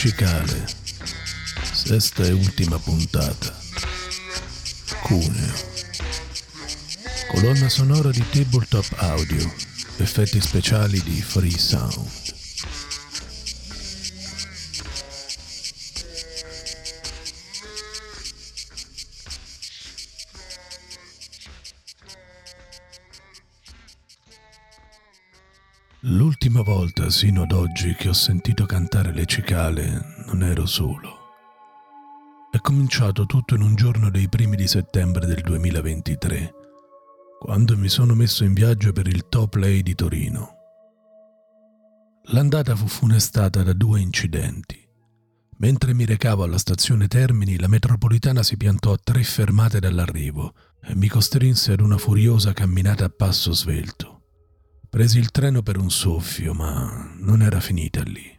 Cicale. Sesta e ultima puntata. Cuneo. Colonna sonora di Tabletop Audio. Effetti speciali di Free Sound. Volta sino ad oggi che ho sentito cantare le cicale non ero solo. È cominciato tutto in un giorno dei primi di settembre del 2023, quando mi sono messo in viaggio per il Top Lay di Torino. L'andata fu funestata da due incidenti. Mentre mi recavo alla stazione Termini, la metropolitana si piantò a tre fermate dall'arrivo e mi costrinse ad una furiosa camminata a passo svelto. Presi il treno per un soffio, ma non era finita lì.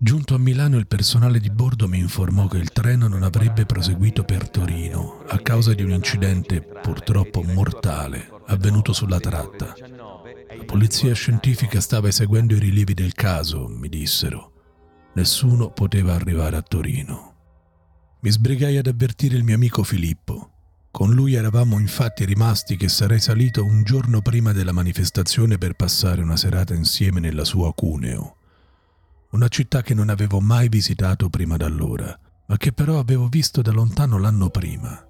Giunto a Milano il personale di bordo mi informò che il treno non avrebbe proseguito per Torino a causa di un incidente purtroppo mortale avvenuto sulla tratta. La polizia scientifica stava eseguendo i rilievi del caso, mi dissero. Nessuno poteva arrivare a Torino. Mi sbrigai ad avvertire il mio amico Filippo, con lui eravamo infatti rimasti che sarei salito un giorno prima della manifestazione per passare una serata insieme nella sua Cuneo, una città che non avevo mai visitato prima d'allora, ma che però avevo visto da lontano l'anno prima.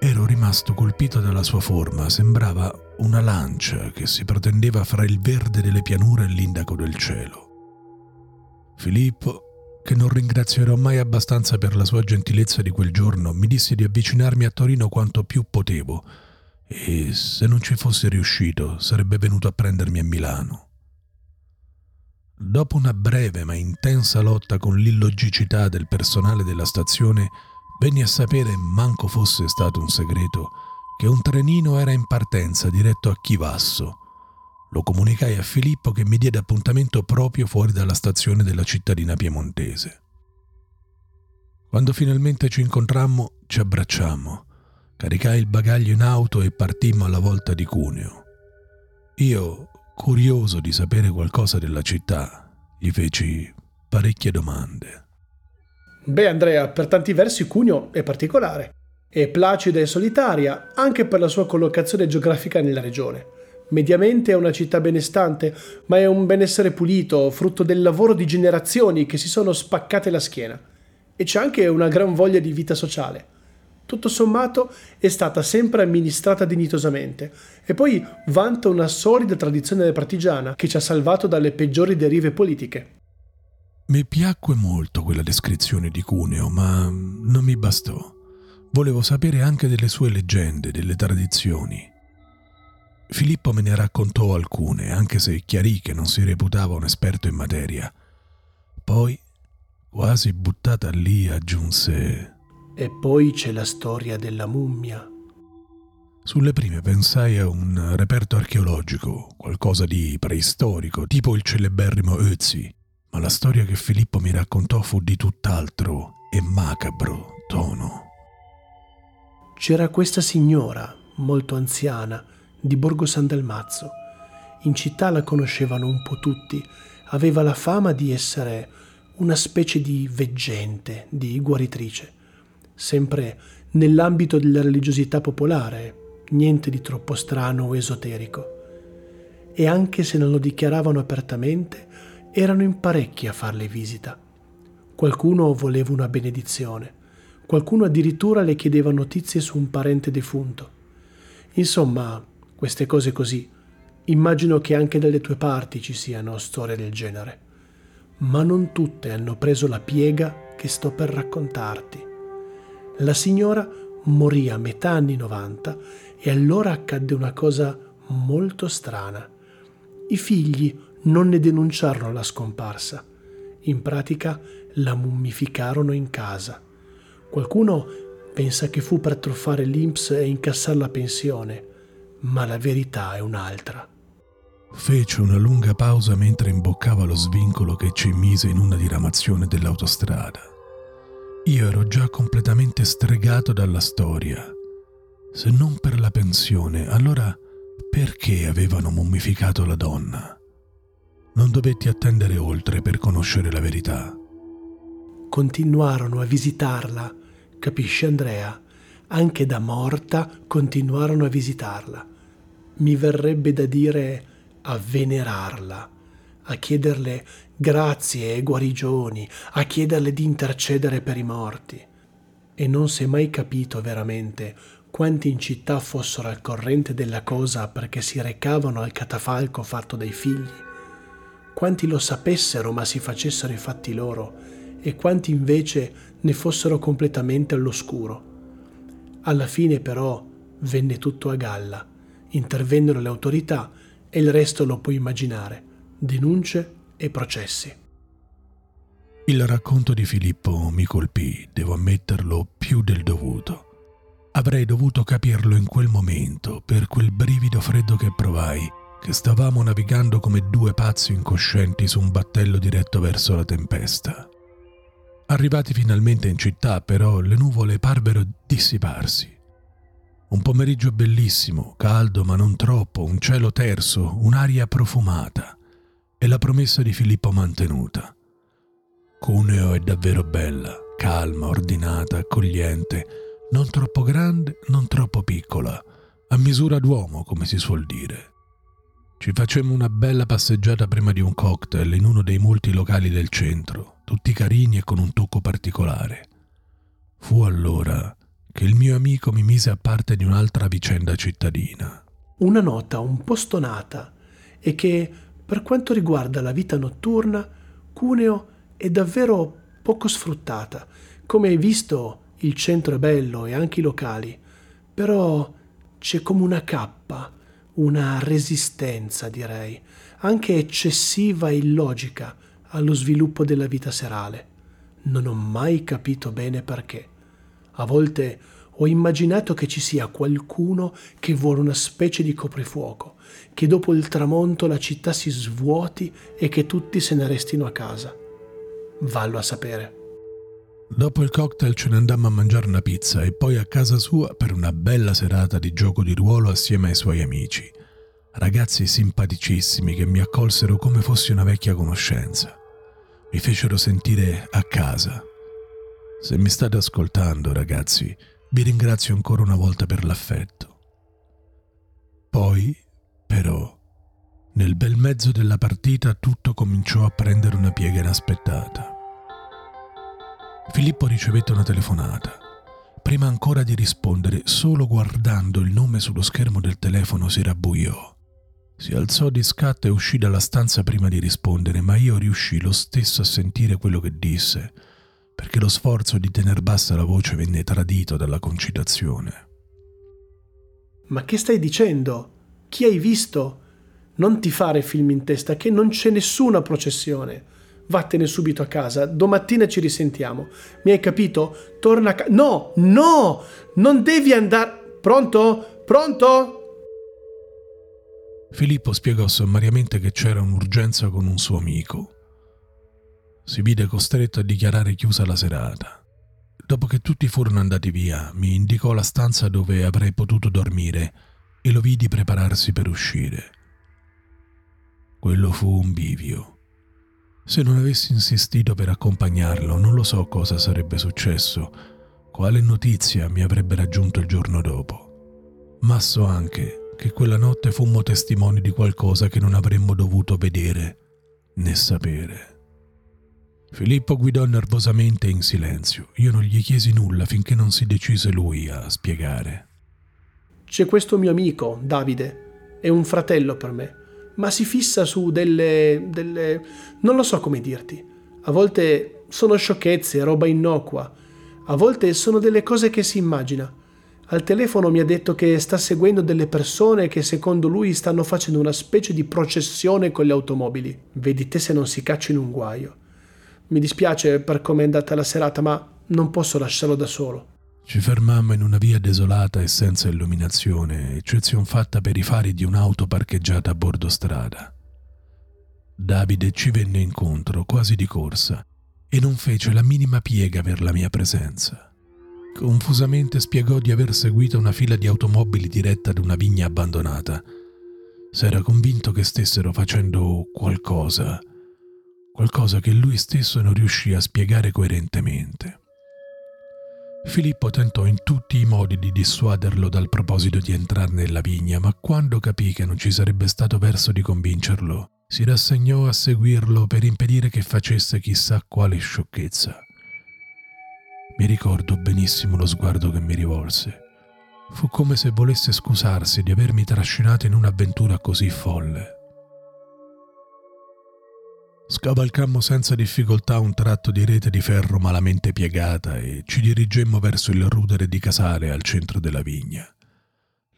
Ero rimasto colpito dalla sua forma, sembrava una lancia che si protendeva fra il verde delle pianure e l'indaco del cielo. Filippo che non ringrazierò mai abbastanza per la sua gentilezza di quel giorno, mi disse di avvicinarmi a Torino quanto più potevo e se non ci fosse riuscito sarebbe venuto a prendermi a Milano. Dopo una breve ma intensa lotta con l'illogicità del personale della stazione, venni a sapere, manco fosse stato un segreto, che un trenino era in partenza diretto a Chivasso, lo comunicai a Filippo che mi diede appuntamento proprio fuori dalla stazione della cittadina piemontese. Quando finalmente ci incontrammo, ci abbracciammo, caricai il bagaglio in auto e partimmo alla volta di Cuneo. Io, curioso di sapere qualcosa della città, gli feci parecchie domande. Beh, Andrea, per tanti versi Cuneo è particolare. È placida e solitaria anche per la sua collocazione geografica nella regione. Mediamente è una città benestante, ma è un benessere pulito, frutto del lavoro di generazioni che si sono spaccate la schiena. E c'è anche una gran voglia di vita sociale. Tutto sommato è stata sempre amministrata dignitosamente e poi vanta una solida tradizione partigiana che ci ha salvato dalle peggiori derive politiche. Mi piacque molto quella descrizione di Cuneo, ma non mi bastò. Volevo sapere anche delle sue leggende, delle tradizioni. Filippo me ne raccontò alcune, anche se chiarì che non si reputava un esperto in materia. Poi, quasi buttata lì, aggiunse E poi c'è la storia della mummia. Sulle prime pensai a un reperto archeologico, qualcosa di preistorico, tipo il celeberrimo Ötzi, ma la storia che Filippo mi raccontò fu di tutt'altro e macabro tono. C'era questa signora, molto anziana, di Borgo San Dalmazzo. In città la conoscevano un po' tutti, aveva la fama di essere una specie di veggente, di guaritrice, sempre nell'ambito della religiosità popolare, niente di troppo strano o esoterico. E anche se non lo dichiaravano apertamente, erano in parecchi a farle visita. Qualcuno voleva una benedizione, qualcuno addirittura le chiedeva notizie su un parente defunto. Insomma, queste cose così. Immagino che anche dalle tue parti ci siano storie del genere. Ma non tutte hanno preso la piega che sto per raccontarti. La signora morì a metà anni 90 e allora accadde una cosa molto strana. I figli non ne denunciarono la scomparsa. In pratica la mummificarono in casa. Qualcuno pensa che fu per truffare l'Inps e incassare la pensione ma la verità è un'altra. Fece una lunga pausa mentre imboccava lo svincolo che ci mise in una diramazione dell'autostrada. Io ero già completamente stregato dalla storia. Se non per la pensione, allora perché avevano mummificato la donna? Non dovetti attendere oltre per conoscere la verità. Continuarono a visitarla, capisce Andrea? Anche da morta continuarono a visitarla. Mi verrebbe da dire a venerarla, a chiederle grazie e guarigioni, a chiederle di intercedere per i morti. E non si è mai capito veramente quanti in città fossero al corrente della cosa perché si recavano al catafalco fatto dai figli quanti lo sapessero ma si facessero i fatti loro e quanti invece ne fossero completamente all'oscuro. Alla fine però venne tutto a galla, intervennero le autorità e il resto lo puoi immaginare, denunce e processi. Il racconto di Filippo mi colpì, devo ammetterlo, più del dovuto. Avrei dovuto capirlo in quel momento, per quel brivido freddo che provai che stavamo navigando come due pazzi incoscienti su un battello diretto verso la tempesta. Arrivati finalmente in città, però, le nuvole parvero dissiparsi. Un pomeriggio bellissimo, caldo ma non troppo, un cielo terso, un'aria profumata e la promessa di Filippo mantenuta. Cuneo è davvero bella, calma, ordinata, accogliente, non troppo grande, non troppo piccola, a misura d'uomo, come si suol dire. Ci facemmo una bella passeggiata prima di un cocktail in uno dei molti locali del centro, tutti carini e con un tocco particolare. Fu allora che il mio amico mi mise a parte di un'altra vicenda cittadina. Una nota un po' stonata e che, per quanto riguarda la vita notturna, Cuneo è davvero poco sfruttata. Come hai visto, il centro è bello e anche i locali, però c'è come una cappa una resistenza, direi, anche eccessiva e illogica allo sviluppo della vita serale. Non ho mai capito bene perché. A volte ho immaginato che ci sia qualcuno che vuole una specie di coprifuoco, che dopo il tramonto la città si svuoti e che tutti se ne restino a casa. Vallo a sapere. Dopo il cocktail ce ne andammo a mangiare una pizza e poi a casa sua per una bella serata di gioco di ruolo assieme ai suoi amici. Ragazzi simpaticissimi che mi accolsero come fossi una vecchia conoscenza. Mi fecero sentire a casa. Se mi state ascoltando, ragazzi, vi ringrazio ancora una volta per l'affetto. Poi, però, nel bel mezzo della partita tutto cominciò a prendere una piega inaspettata. Filippo ricevette una telefonata. Prima ancora di rispondere, solo guardando il nome sullo schermo del telefono si rabbuiò. Si alzò di scatto e uscì dalla stanza prima di rispondere, ma io riuscì lo stesso a sentire quello che disse, perché lo sforzo di tener bassa la voce venne tradito dalla concitazione. Ma che stai dicendo? Chi hai visto? Non ti fare film in testa che non c'è nessuna processione. Vattene subito a casa, domattina ci risentiamo. Mi hai capito? Torna a casa. No, no, non devi andare. Pronto? Pronto? Filippo spiegò sommariamente che c'era un'urgenza con un suo amico. Si vide costretto a dichiarare chiusa la serata. Dopo che tutti furono andati via, mi indicò la stanza dove avrei potuto dormire e lo vidi prepararsi per uscire. Quello fu un bivio. Se non avessi insistito per accompagnarlo, non lo so cosa sarebbe successo, quale notizia mi avrebbe raggiunto il giorno dopo. Ma so anche che quella notte fummo testimoni di qualcosa che non avremmo dovuto vedere né sapere. Filippo guidò nervosamente in silenzio. Io non gli chiesi nulla finché non si decise lui a spiegare. C'è questo mio amico, Davide. È un fratello per me ma si fissa su delle, delle... non lo so come dirti. A volte sono sciocchezze, roba innocua. A volte sono delle cose che si immagina. Al telefono mi ha detto che sta seguendo delle persone che secondo lui stanno facendo una specie di processione con le automobili. Vedi te se non si caccia in un guaio. Mi dispiace per come è andata la serata, ma non posso lasciarlo da solo. Ci fermammo in una via desolata e senza illuminazione, eccezion fatta per i fari di un'auto parcheggiata a bordo strada. Davide ci venne incontro quasi di corsa e non fece la minima piega per la mia presenza. Confusamente spiegò di aver seguito una fila di automobili diretta ad una vigna abbandonata. s'era convinto che stessero facendo qualcosa, qualcosa che lui stesso non riuscì a spiegare coerentemente. Filippo tentò in tutti i modi di dissuaderlo dal proposito di entrare nella vigna, ma quando capì che non ci sarebbe stato verso di convincerlo, si rassegnò a seguirlo per impedire che facesse chissà quale sciocchezza. Mi ricordo benissimo lo sguardo che mi rivolse. Fu come se volesse scusarsi di avermi trascinato in un'avventura così folle. Scavalcammo senza difficoltà un tratto di rete di ferro malamente piegata e ci dirigemmo verso il rudere di casale al centro della vigna,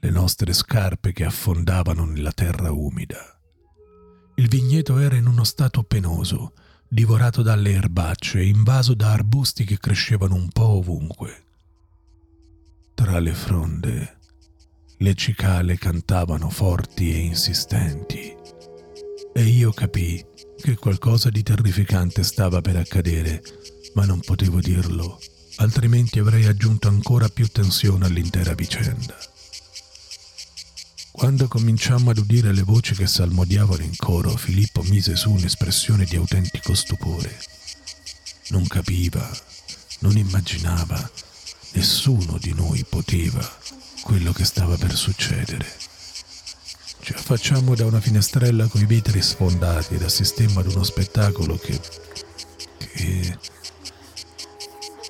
le nostre scarpe che affondavano nella terra umida. Il vigneto era in uno stato penoso, divorato dalle erbacce e invaso da arbusti che crescevano un po' ovunque. Tra le fronde, le cicale cantavano forti e insistenti e io capii che qualcosa di terrificante stava per accadere, ma non potevo dirlo, altrimenti avrei aggiunto ancora più tensione all'intera vicenda. Quando cominciammo ad udire le voci che salmodiavano in coro, Filippo mise su un'espressione di autentico stupore. Non capiva, non immaginava, nessuno di noi poteva quello che stava per succedere. Ci affacciammo da una finestrella coi vetri sfondati ed assistemmo ad uno spettacolo che... che...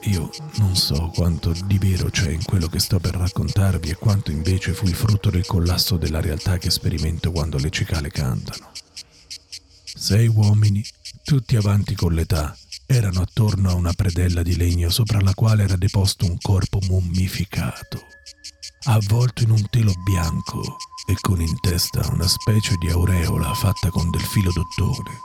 Io non so quanto di vero c'è in quello che sto per raccontarvi e quanto invece fu il frutto del collasso della realtà che sperimento quando le cicale cantano. Sei uomini, tutti avanti con l'età, erano attorno a una predella di legno sopra la quale era deposto un corpo mummificato, avvolto in un telo bianco e con in testa una specie di aureola fatta con del filo d'ottone.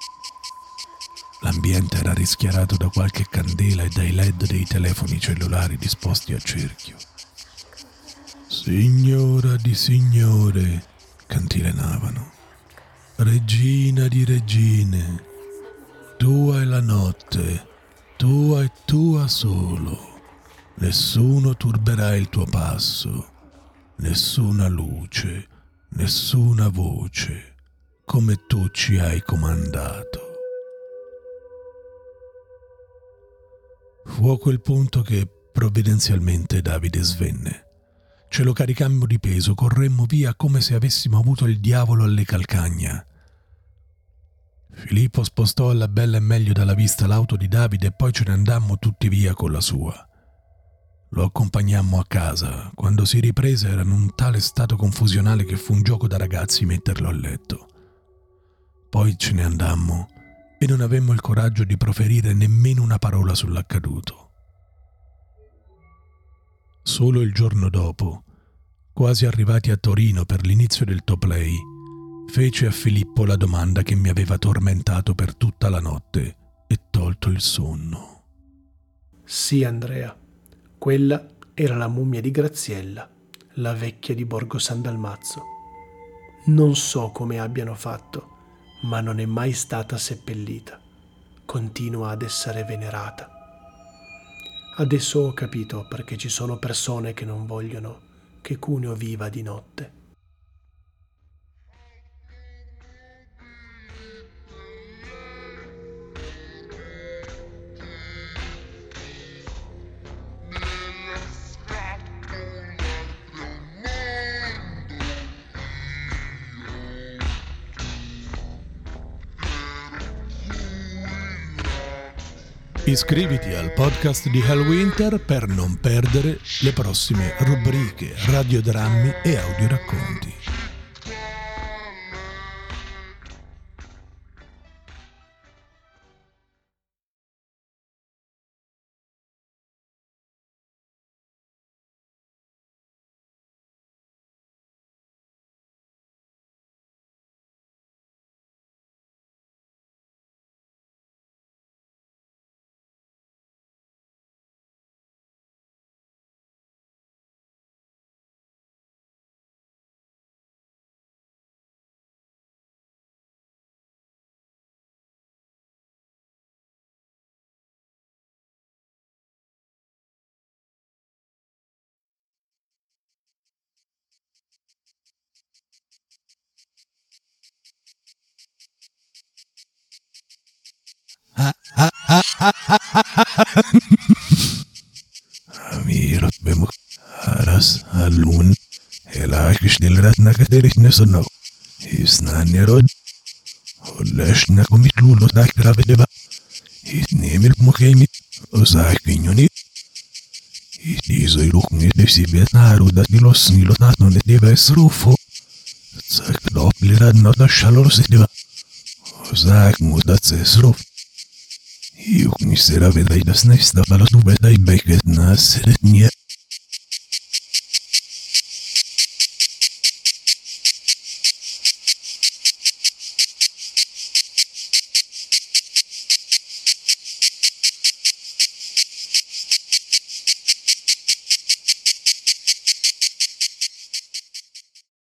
L'ambiente era rischiarato da qualche candela e dai led dei telefoni cellulari disposti a cerchio. Signora di signore, cantilenavano. Regina di regine, tua è la notte, tua e tua solo. Nessuno turberà il tuo passo, nessuna luce, nessuna voce, come tu ci hai comandato. Fu a quel punto che provvidenzialmente Davide svenne. Ce lo caricammo di peso, corremmo via come se avessimo avuto il diavolo alle calcagna. Filippo spostò alla bella e meglio dalla vista l'auto di Davide e poi ce ne andammo tutti via con la sua. Lo accompagnammo a casa. Quando si riprese era in un tale stato confusionale che fu un gioco da ragazzi metterlo a letto. Poi ce ne andammo e non avemmo il coraggio di proferire nemmeno una parola sull'accaduto. Solo il giorno dopo, quasi arrivati a Torino per l'inizio del Toplay, fece a Filippo la domanda che mi aveva tormentato per tutta la notte e tolto il sonno. Sì, Andrea quella era la mummia di Graziella, la vecchia di Borgo San Dalmazzo. Non so come abbiano fatto, ma non è mai stata seppellita. Continua ad essere venerata. Adesso ho capito perché ci sono persone che non vogliono che Cuneo viva di notte. Iscriviti al podcast di Hellwinter per non perdere le prossime rubriche, radiodrammi e audioracconti. Amir bemuk aras alun elaj gishtilrat nakaterik nesunau isnan yerod holash nakumit lulo ist. isnemil mukemit osakinyonik Изойлухни ти си бед народа ти лос ни лотат но не ти без руфо. Цък доплирад но да шалор си дива. Зак му. Y un miserable de las nubes de la imagen nacer en